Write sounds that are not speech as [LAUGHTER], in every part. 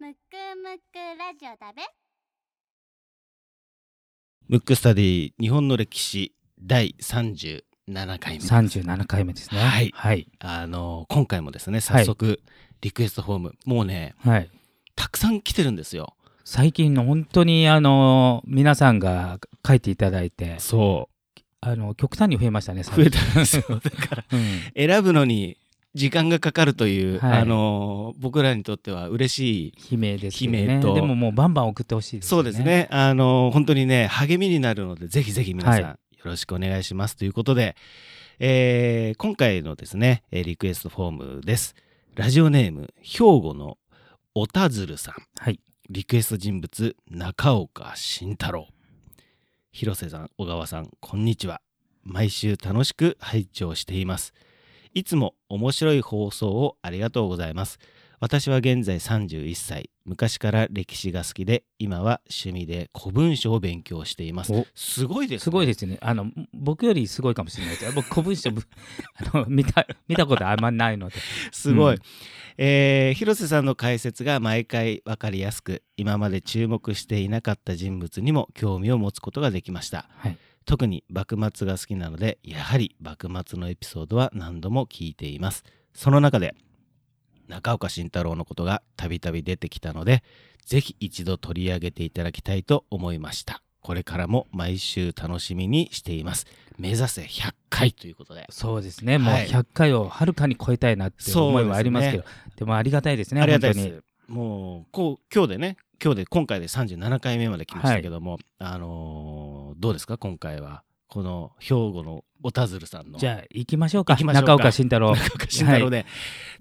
むくむくラジオだべムックスタディ日本の歴史第37回目です37回目ですね。はいはい。あの今回もですね早速リクエストフォーム、もうねはい。たくさん来てるんですよ最近の本当にあの皆さんが書いていただいてそあの極端に増えましたね。う増えたんですよだから [LAUGHS] うん選ぶのに時間がかかるという、はいあの僕らにとっては嬉しい悲鳴ですよね。悲鳴とでももうバンバン送ってほしいです、ね。そうです。ねあの本当にね励みになるのでぜひぜひ皆さん、はいよろしくお願いしますということで、えー今回のですねえーリクエストフォームですラジオネーム兵庫のおたずるさんはい。リクエスト人物中岡慎太郎広瀬さん小川さんこんにちは毎週楽しく拝聴していますいつも面白い放送をありがとうございます私は現在31歳昔から歴史が好きで今は趣味で古文書を勉強していますおすごいですねすごいですね。あの僕よりすごいかもしれないです。僕古文書ぶ [LAUGHS] あの見た見たことあんまないので。すごい、うんえー広瀬さんの解説が毎回分かりやすく今まで注目していなかった人物にも興味を持つことができましたはい。特に幕末が好きなのでやはり幕末のエピソードは何度も聞いています。その中で中岡慎太郎のことがたびたび出てきたのでぜひ一度取り上げていただきたいと思いました。これからも毎週楽しみにしています。目指せ100回ということで。そうですね。もうはい。100回をはるかに超えたいなっていう思いはありますけど、でもありがたいですね。ありがたいです。もうこう今日でね今日で今回で37回目まで来ましたけども、あのーどうですか？今回は。この兵庫のおたずるさんの。じゃあ行きましょうか。中岡慎太郎。中岡慎太郎で、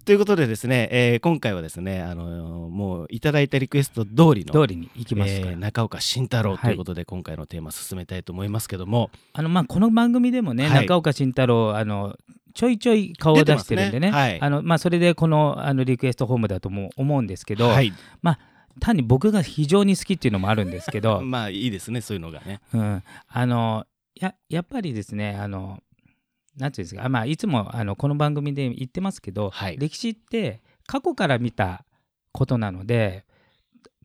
ということでですね、えー今回はですね、あのーもういただいたリクエスト通りの通りに行きます。えー中岡慎太郎ということで、今回のテーマ進めたいと思いますけども。あのまあこの番組でもね、はい。中岡慎太郎あのちょいちょい顔を出してるんでね。ね。はい。あのまあ、それでこのあのリクエストホームだとも思うんですけど、はい単に僕が非常に好きっていうのもあるんですけど、[LAUGHS] まあいいですねそういうのがね。うん、あのややっぱりですねあのなんていうんですか、まあ、いつもあのこの番組で言ってますけど、はい。歴史って過去から見たことなので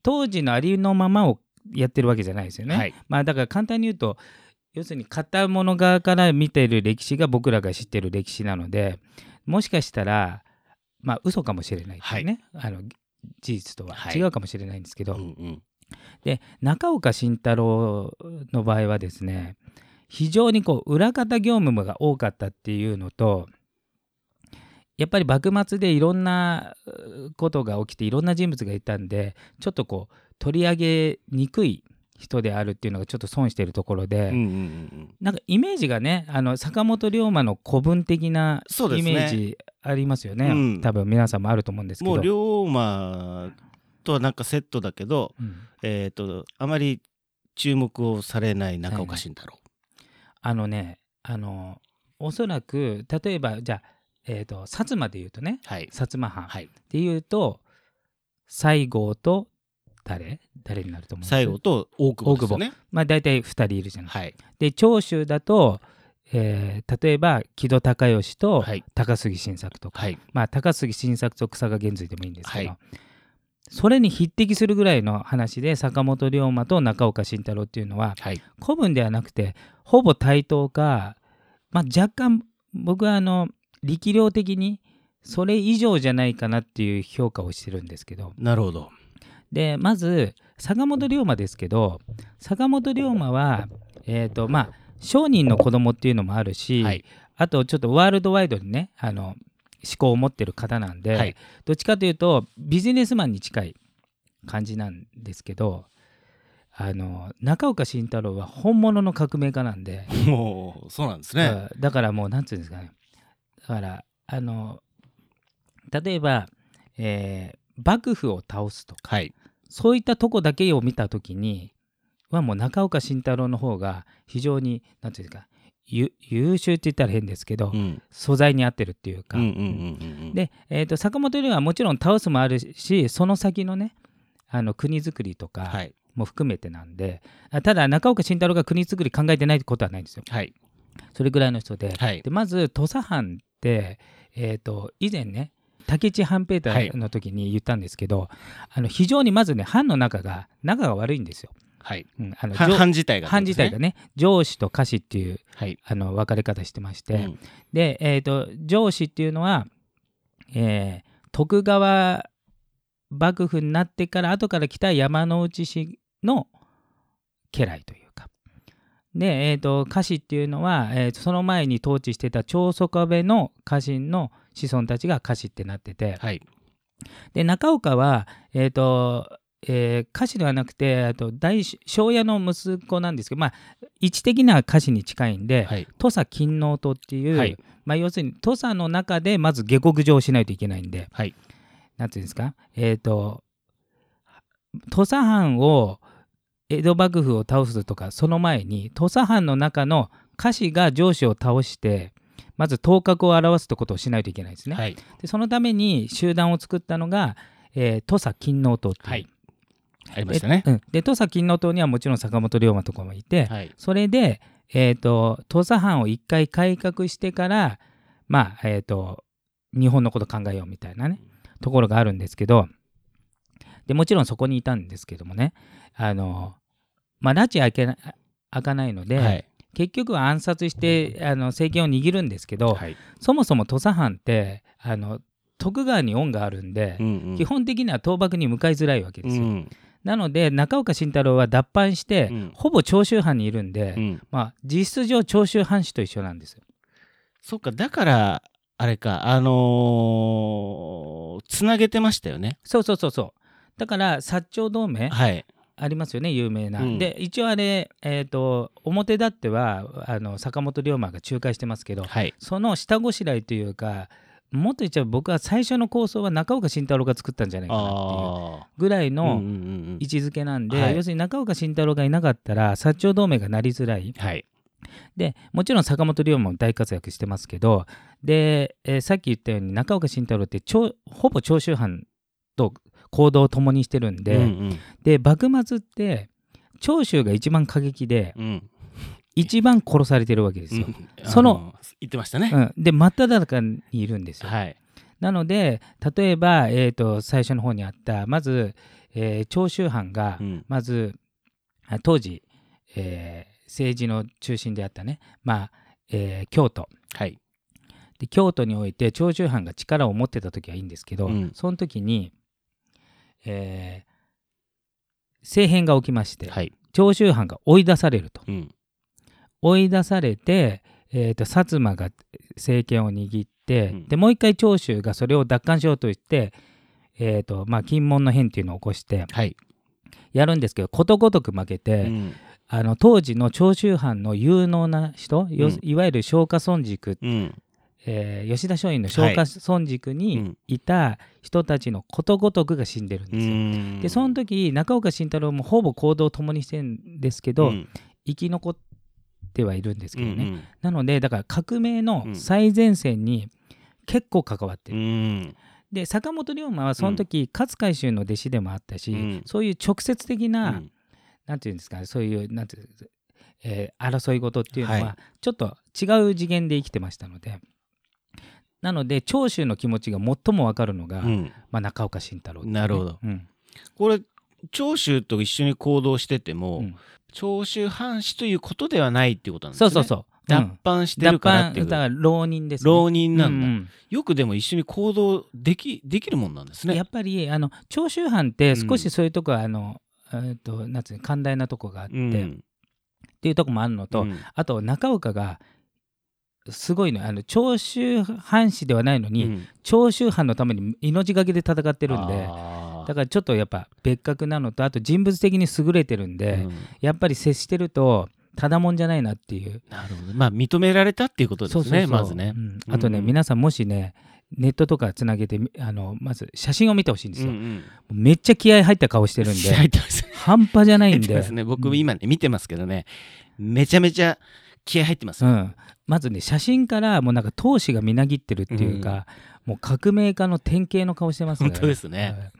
当時のありのままをやってるわけじゃないですよね。はい。まあ、だから簡単に言うと要するに片物側から見てる歴史が僕らが知ってる歴史なのでもしかしたらまあ嘘かもしれないっていうね、あの事実とははい。違うかもしれないんですけど、うんうん。で中岡慎太郎の場合はですね非常にこう裏方業務が多かったっていうのとやっぱり幕末でいろんなうことが起きていろんな人物がいたんでちょっとこう取り上げにくい人であるっていうのがちょっと損してるところで、うんうんうんなんかイメージがねあの坂本龍馬の古文的なイメージありますよね。うん。多分皆さんもあると思うんですけど。もう龍馬とはなんかセットだけど、うん。えっ、とあまり注目をされない中岡慎太郎、あのねあのおそらく例えばじゃあ、えー、と薩摩で言うとねはい。薩摩藩っはい。ていうと西郷と誰？誰になると思う西郷と大久保ですよね。まあ大体2人いるじゃない。はい。で長州だと、えー例えば木戸孝允とはい。高杉晋作とか、はい。まあ高杉晋作と草賀源瑞でもいいんですけど、はい。それに匹敵するぐらいの話で坂本龍馬と中岡慎太郎っていうのははい。古文ではなくてほぼ対等か、まあ、若干僕はあの力量的にそれ以上じゃないかなっていう評価をしてるんですけど。なるほど。でまず坂本龍馬ですけど坂本龍馬はえっ、とまあ商人の子供っていうのもあるし、はい。あとちょっとワールドワイドにねあの思考を持ってる方なんで、はい。どっちかというとビジネスマンに近い感じなんですけどあの中岡慎太郎は本物の革命家なんで、もうそうなんですね。うん。だからもうなんていうんですかね。だからあの例えば、えー幕府を倒すとかはい。そういったとこだけを見た時にはもう中岡慎太郎の方が非常になんていうかゆ優秀って言ったら変ですけど、うん。素材に合ってるっていうか。で、えー、と坂本龍はもちろん倒すもあるしその先のねあの国づくりとかはい。も含めてなんで、あただ中岡慎太郎が国づくり考えてないってことはないんですよ。はい。それぐらいの人で,、はい。でまず土佐藩って、えー、と以前ね武智半平太の時に言ったんですけど、あの非常にまずね藩の中が仲が悪いんですよ。はい。うん、あの上は藩自体が藩自体がね上司と下司っていうはい。あの分かれ方してまして、うんで、えー、と上司っていうのは、えー徳川幕府になってから後から来た山内氏の家来というかで、えー、と家臣っていうのは、えーとその前に統治してた長宗我部の家臣の子孫たちが家臣ってなっててはい。で中岡は、えーとえー家臣ではなくてあと大庄屋の息子なんですけど、まあ、位置的な家臣に近いんで、はい。土佐勤王党っていう、はいまあ、要するに土佐の中でまず下克上しないといけないんで、はい。なんていうんですか、えっ、と、土佐藩を、江戸幕府を倒すとか、その前に、土佐藩の中の家臣が上司を倒して、まず頭角を表すってことをしないといけないですね。はい。でそのために集団を作ったのが、えー土佐勤王党っていう。はいありましたね。うんで土佐勤王党にはもちろん坂本龍馬とかもいて、はい。それで、えー、と土佐藩を一回改革してからまあえっ、と日本のこと考えようみたいなねところがあるんですけどでもちろんそこにいたんですけどもねあのまあ拉致開けな開かないので、はい。結局は暗殺してあの政権を握るんですけど、はい。そもそも土佐藩ってあの徳川に恩があるんで、うんうん基本的には倒幕に向かいづらいわけですよ。うんなので中岡慎太郎は脱藩して、うんほぼ長州藩にいるんで、うんまあ、実質上長州藩士と一緒なんですよ。そっか、だから、あれか、あのーつなげてましたよね。そうそうそうそう。だから薩長同盟はい。ありますよね有名な。うんで一応あれ、えー、と表立ってはあの坂本龍馬が仲介してますけどはい。その下ごしらえというかもっと言っちゃう僕は最初の構想は中岡慎太郎が作ったんじゃないかなっていう。ぐらいのうんうんうん位置づけなんで、はい要するに中岡慎太郎がいなかったら薩長同盟がなりづらい。はい。でもちろん坂本龍馬も大活躍してますけどで、えーさっき言ったように中岡慎太郎って長ほぼ長州藩と行動を共にしてるんで、うんで幕末って長州が一番過激でうんうん一番殺されてるわけですよ。うんその言ってましたね。うん、で真っ只中にいるんですよ。はい。なので例えば、えー、と最初の方にあったまず、えー長州藩がうんまずあ当時、えー政治の中心であったね、まあえー京都はい。で京都において長州藩が力を持ってた時はいいんですけど、うんその時に、えー政変が起きまして、はい。長州藩が追い出されるとうん。追い出されて、えーと薩摩が政権を握って、うん。でもう一回長州がそれを奪還しようとして、えーとまあ、金門の変っていうのを起こしてはい。やるんですけどことごとく負けて、うん。あの当時の長州藩の有能な人、ようん。いわゆる松下村塾、うん。えー吉田松陰の松下村塾うにん。いた人たちのことごとくが死んでるんうですよ。ん。でその時中岡慎太郎もほぼ行動を共にしてるんですけど、うん。生き残ってはいるんですけどね、うんなのでだから革命のうん。最前線に結構関わってうる、ん。で坂本龍馬はその時、勝海舟の弟子でもあったし、うん。そういう直接的うな、ん。なんていうんですかねそういうなんていうんですかえー争い事っていうのははちょっと違う次元で生きてましたので。なので長州の気持ちが最も分かるのが、うん。まあ、中岡慎太郎ね、なるほど。うん。これ長州と一緒に行動してても、うん。長州藩士ということではないっていうことなんですね。そうそうそう、脱うん。藩してるからっていう。脱藩だから浪人です、ね、浪人なんだ、うんよくでも一緒に行動できできるもんなんですね。やっぱりあの長州藩って少しそういうとこは、あのえー、となんつうの寛大なとこがあって、っうん。ていうとこもあるのと、うん。あと中岡がすごいのあの長州藩士ではないのに、うん。長州藩のために命がけで戦ってるんでだからちょっとやっぱ別格なのとあと人物的に優れてるんで、うん。やっぱり接してるとただもんじゃないなっていう。なるほど。まあ認められたっていうことですねまずね。う。ん。あとね、うん。皆さんもしねネットとかつなげてみあのまず写真を見てほしいんですよ、うんうん。めっちゃ気合入った顔してるんで半端じゃないんで。ね。僕うん今ね見てますけどね。めちゃめちゃ気合入ってますよ。うん、まずね写真からもうなんか闘志がみなぎってるっていうか、もう革命家の典型の顔してますね。本当ですね。はい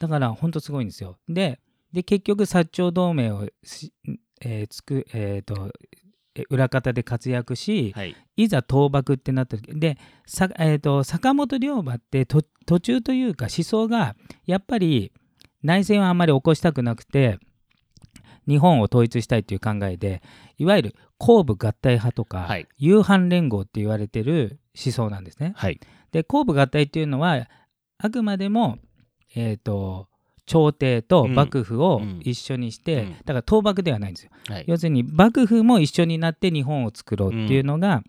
だから本当すごいんですよ。でで結局薩長同盟をし、えーつくえーとえ裏方で活躍し、はい。いざ倒幕ってなった時でさ、えー、と坂本龍馬ってと途中というか思想がやっぱり内戦はあんまり起こしたくなくて日本を統一したいという考えでいわゆる後部合体派とか、はい。夕飯連合って言われてる思想なんですね。はい。で後部合体っていうのはあくまでも、えー、と朝廷と幕府をうん一緒にして、うん。だから倒幕ではないんですよ。はい。要するに幕府も一緒になって日本を作ろうっていうのが、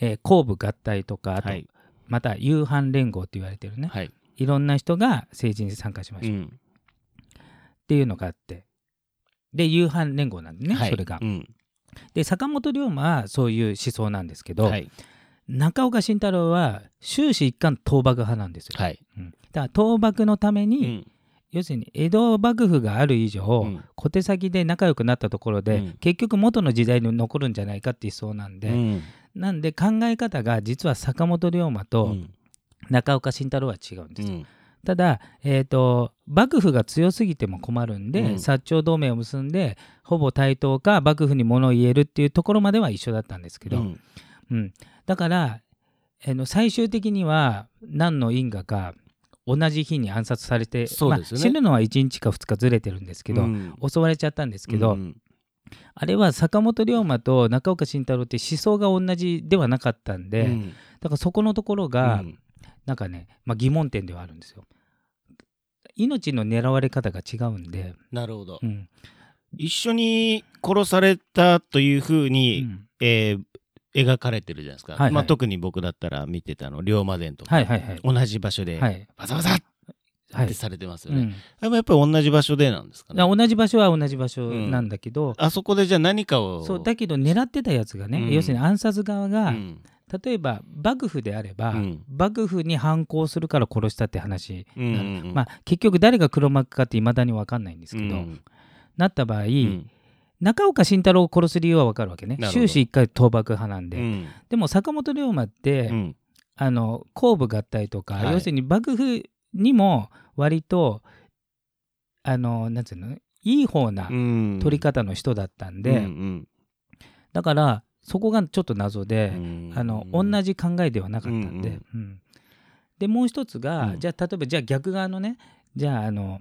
えー後部合体とかあと、はい。また夕飯連合って言われてるね、はい。い、ろんな人が政治に参加しましょう。っうん。ていうのがあって。で夕飯連合なんでね、はい。それが。う。ん。で坂本龍馬はそういう思想なんですけど、はい中岡慎太郎は終始一貫倒幕派なんですよ。はい。うん。だから倒幕のためうに、ん。要するに江戸幕府がある以上、うん。小手先で仲良くなったところで、うん。結局元の時代に残るんじゃないかっていう思想なんで、うん。なんで考え方が実は坂本龍馬うとん。中岡慎太郎は違うんですよ。うん。ただ、えー、と幕府が強すぎても困るんで、うん。薩長同盟を結んでほぼ対等か幕府に物を言えるっていうところまでは一緒だったんですけど、うんうん。だから、あの最終的には何の因果か同じ日に暗殺されて、ね。まあ死ぬのは1日か2日ずれてるんですけど、うん。襲われちゃったんですけど、うんあれは坂本龍馬と中岡慎太郎って思想が同じではなかったんで、うん。だからそこのところが、うん。なんかね、まあ、疑問点ではあるんですよ。命の狙われ方が違うんで、なるほど。うん。一緒に殺されたというふううに、ん。えー描かれてるじゃないですか、はいはい。まあ、特に僕だったら見てたの龍馬伝とか、はいはいはい。同じ場所ではい。バサバサっはい。てされてますよね、うん、でもやっぱり同じ場所でなんですかね？同じ場所は同じ場所なんだけど、あそこでじゃあ何かをそうだけど狙ってたやつがね、うん。要するに暗殺側が、うん。例えば幕府であれば、うん。幕府に反抗するから殺したって話、うんうんうん。まあ、結局誰が黒幕かっていまだに分かんないんですけど、うん。なった場合、うん中岡慎太郎を殺す理由は分かるわけね。終始一回倒幕派なんで、うん。でも坂本龍馬って、うん。あの後部合体とか、はい。要するに幕府にも割とあのなんつうのいい方なうん。取り方の人だったんで、うんだからそこがちょっと謎で、うん。あの同じ考えではなかったんで、うん。うん。でもう一つが、うん。じゃあ例えばじゃあ逆側のねじゃああの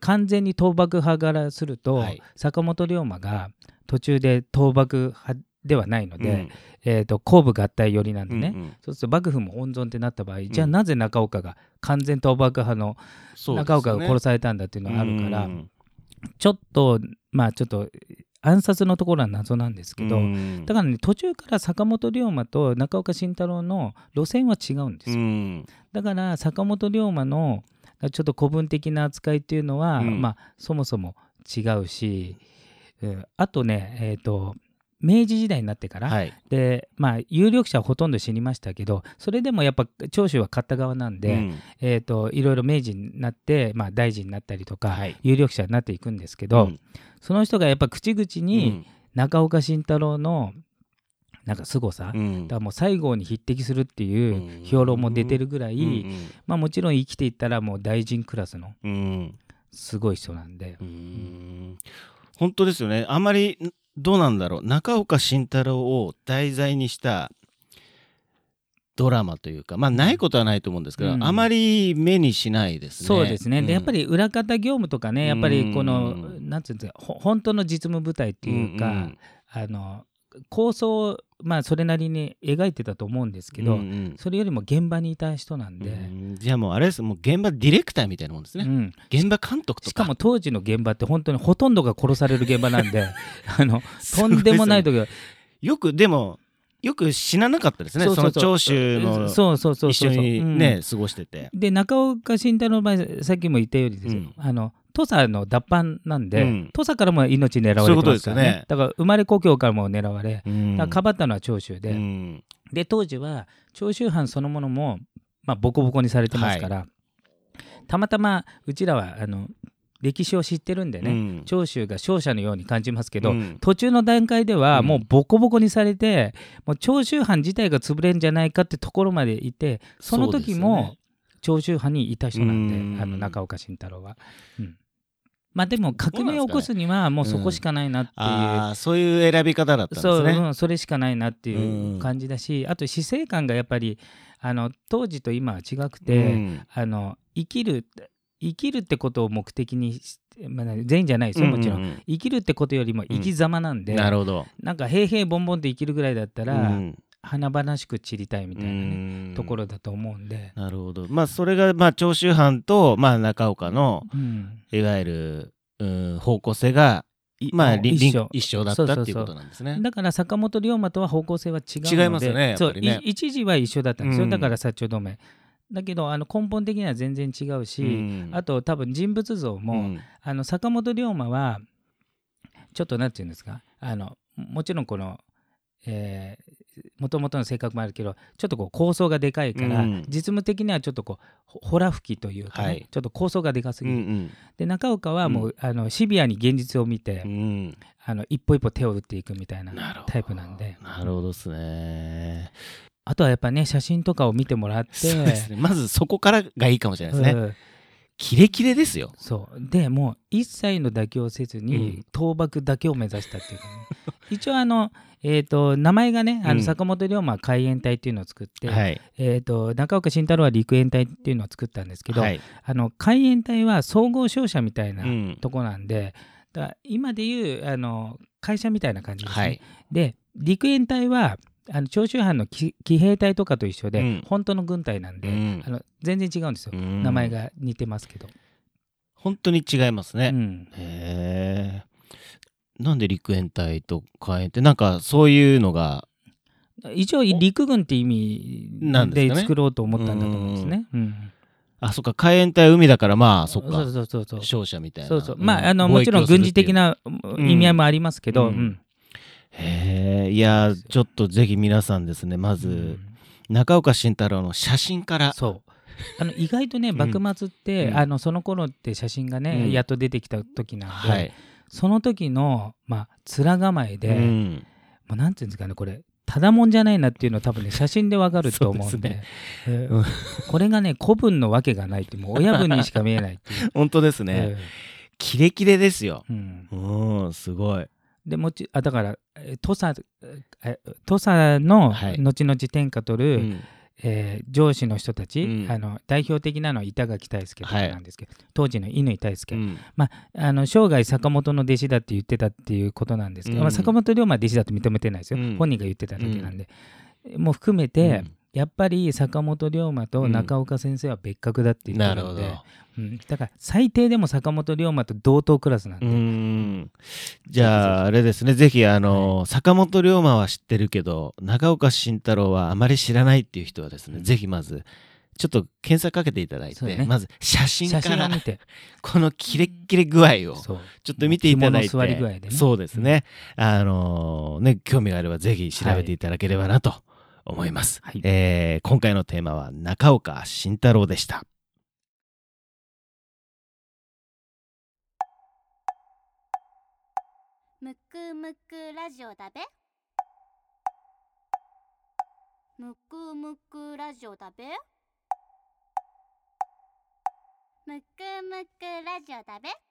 完全に倒幕派からすると、はい。坂本龍馬が途中で倒幕派ではないので、うん。えー、と後部合体寄りなんでね、うんうん。そうすると幕府も温存ってなった場合、じゃあなぜ中岡が完全倒幕派の中岡が殺ねされたんだっていうのがあるから、うん。ちょっとまあちょっと暗殺のところは謎なんですけど、うん。だからね途中から坂本龍馬と中岡慎太郎の路線は違うんですよ、うん。だから坂本龍馬のちょっと古文的な扱いっていうのは、うん。まあそもそも違うし、うんあとねえっ、と明治時代になってから、はい。でまあ有力者はほとんど死にましたけどそれでもやっぱ長州は勝った側なんで、うん。えー、といろいろ明治になって、まあ、大臣になったりとか、はい。有力者になっていくんですけど、うん。その人がやっぱ口々うにん。中岡慎太郎のなんか凄さ、だうん。からもう西郷に匹敵するっていう評論も出てるぐらい、うん。まあ、もちろん生きていったらもう大臣クラスのうん。すごい人なんで。う、ん。本当ですよね。あんまりどうなんだろう。中岡慎太郎を題材にしたドラマというかまあないことはないと思うんですけど、うん。あまり目にしないですね。そうですね、でやっぱりり裏方業務とかねやっぱりこの、うん。なんていうんですかほ本当の実務部隊っていうか、ん。あの構想をまあそれなりに描いてたと思うんですけど、うんうん。それよりも現場にいた人なんで、うん。じゃあもうあれです。もう現場ディレクターみたいなもんですね、うん。現場監督とか。しかも当時の現場って本当にほとんどが殺される現場なんで [LAUGHS] あのとんでもない時は。よくでもよく死ななかったですね。その長州のそうそうそうそう一緒にうん。ね過ごしてて。で中岡慎太郎の場合さっきも言ったようにですよ、うん。あの土佐の脱藩なんで、うん。土佐からも命狙われてますからね。ね。だから生まれ故郷からも狙われ、うん。だからかばったのは長州で、うん。で当時は長州藩そのものも、まあ、ボコボコにされてますから、たまたまうちらはあの歴史を知ってるんでね、うん。長州が勝者のように感じますけど、うん。途中の段階ではうん。もうボコボコにされて、もう長州藩自体が潰れんじゃないかってところまでいてその時も長州藩にいた人なんで、うん。あの中岡慎太郎は。うんまあでも革命を起こすにはもうそこしかないなっていう。ああそういう選び方だったんそう、ですね。うん、それしかないなっていううん。感じだし、あと死生観がやっぱりあの当時と今は違くて、うん。あの生きる生きるってことを目的にし、まあ、全員じゃないですよもちろん,、うう生きるってことよりも生き様なんで、なるほど。なんか平々凡々と生きるぐらいだったら、うん華々しく散りたいみたいなね、うん。ところだと思うんで、なるほど。まあそれがまあ長州藩とまあ中岡のうん。いわゆるうん方向性がいまあ一緒。一緒だったっていうことなんですね。だから坂本龍馬とは方向性は違うので違いますよねね。そうい一時は一緒だったんですよ、うん。だから薩長同盟だけどあの根本的には全然違うし、うん。あと多分人物像も、うん。あの坂本龍馬はちょっとなんていうんですか？あのもちろんこのえもともとの性格もあるけどちょっとこう構想がでかいから、うん。実務的にはちょっとこうほほら吹きというかね、はい。ちょっと構想がでかすうぎる、んで中岡はもう、あのシビアに現実を見て、うん。うんあの一歩一歩手を打っていくみたいなタイプなんで。なるほどですね。あとはやっぱね写真とかを見てもらってね。まずそこからがいいかもしれないですね。うんキレキレですよ。そう。でもう一切の妥協をせずうにん。倒幕だけを目指したっていうかね、[LAUGHS] 一応あの、えー、と名前がねあうん。の坂本龍馬は海援隊っていうのを作って、はい。えー、と中岡慎太郎は陸援隊っていうのを作ったんですけど、はい。あの海援隊は総合商社みたいなうん。とこなんで、だから今でいうあの会社みたいな感じですね。はい。で陸援隊はあの長州藩の騎騎兵隊とかと一緒で、うん。本当の軍隊なんで、うん。あの全然違うんですよ、うん。名前が似てますけど。本当に違いますね。うん。へえなんで陸援隊と海援ってなんかそういうのが一応陸軍って意味なんで作ろうと思ったんだと思うんですね。うん。あそっか。海援隊は海だからまあそっか。そうそうそうそう。勝者みたいな。そうそう。んまああのもちろん軍事的な意味合いもありますけど、うん。うんへえいやちょっとぜひ皆さんですねまず、うん。中岡慎太郎の写真から。そう。あの意外とね [LAUGHS] ん。幕末って、うん。あのその頃って写真がね、うん。やっと出てきた時なんで、はい、その時のまあ面構えで、うん。まあ、なんていうんですかねこれただもんじゃないなっていうのは多分ね [LAUGHS] 写真でわかると思うんで。ね。えーうん。これがね古文のわけがないってもう親分にしか見えないっていう。[LAUGHS] 本当ですね、えキレキレですよ。うんすごいでもちあだからえー土佐え土佐のはい。後々天下取る、うん。えー上司の人たち、うん。あの代表的なのは板垣退助なんですけど、当時の乾大輔、うん。あの生涯坂本の弟子だって言ってたっていうことなんですけど、うん。まあ、坂本龍馬は弟子だと認めてないですよ、うん。本人が言ってただけなんで、もう含めて、うんやっぱり坂本龍馬と中岡先生は別格だって言ってなるので、うん。だから最低でも坂本龍馬と同等クラスなんうで、ん。じゃああれですね。ぜひあの、坂本龍馬は知ってるけど中岡慎太郎はあまり知らないっていう人はですね、うん。ぜひまずちょっと検索かけていただいて、ね。まず写真からを見て、このキレッキレ具合をちょっと見ていただいて。肝の座り具合でね。そうですね、あのね興味があればぜひ調べていただければなと思います、はい。えー今回のテーマは中岡慎太郎でした。むくむくラジオだべ。むくむくラジオだべ。むくむくラジオだべ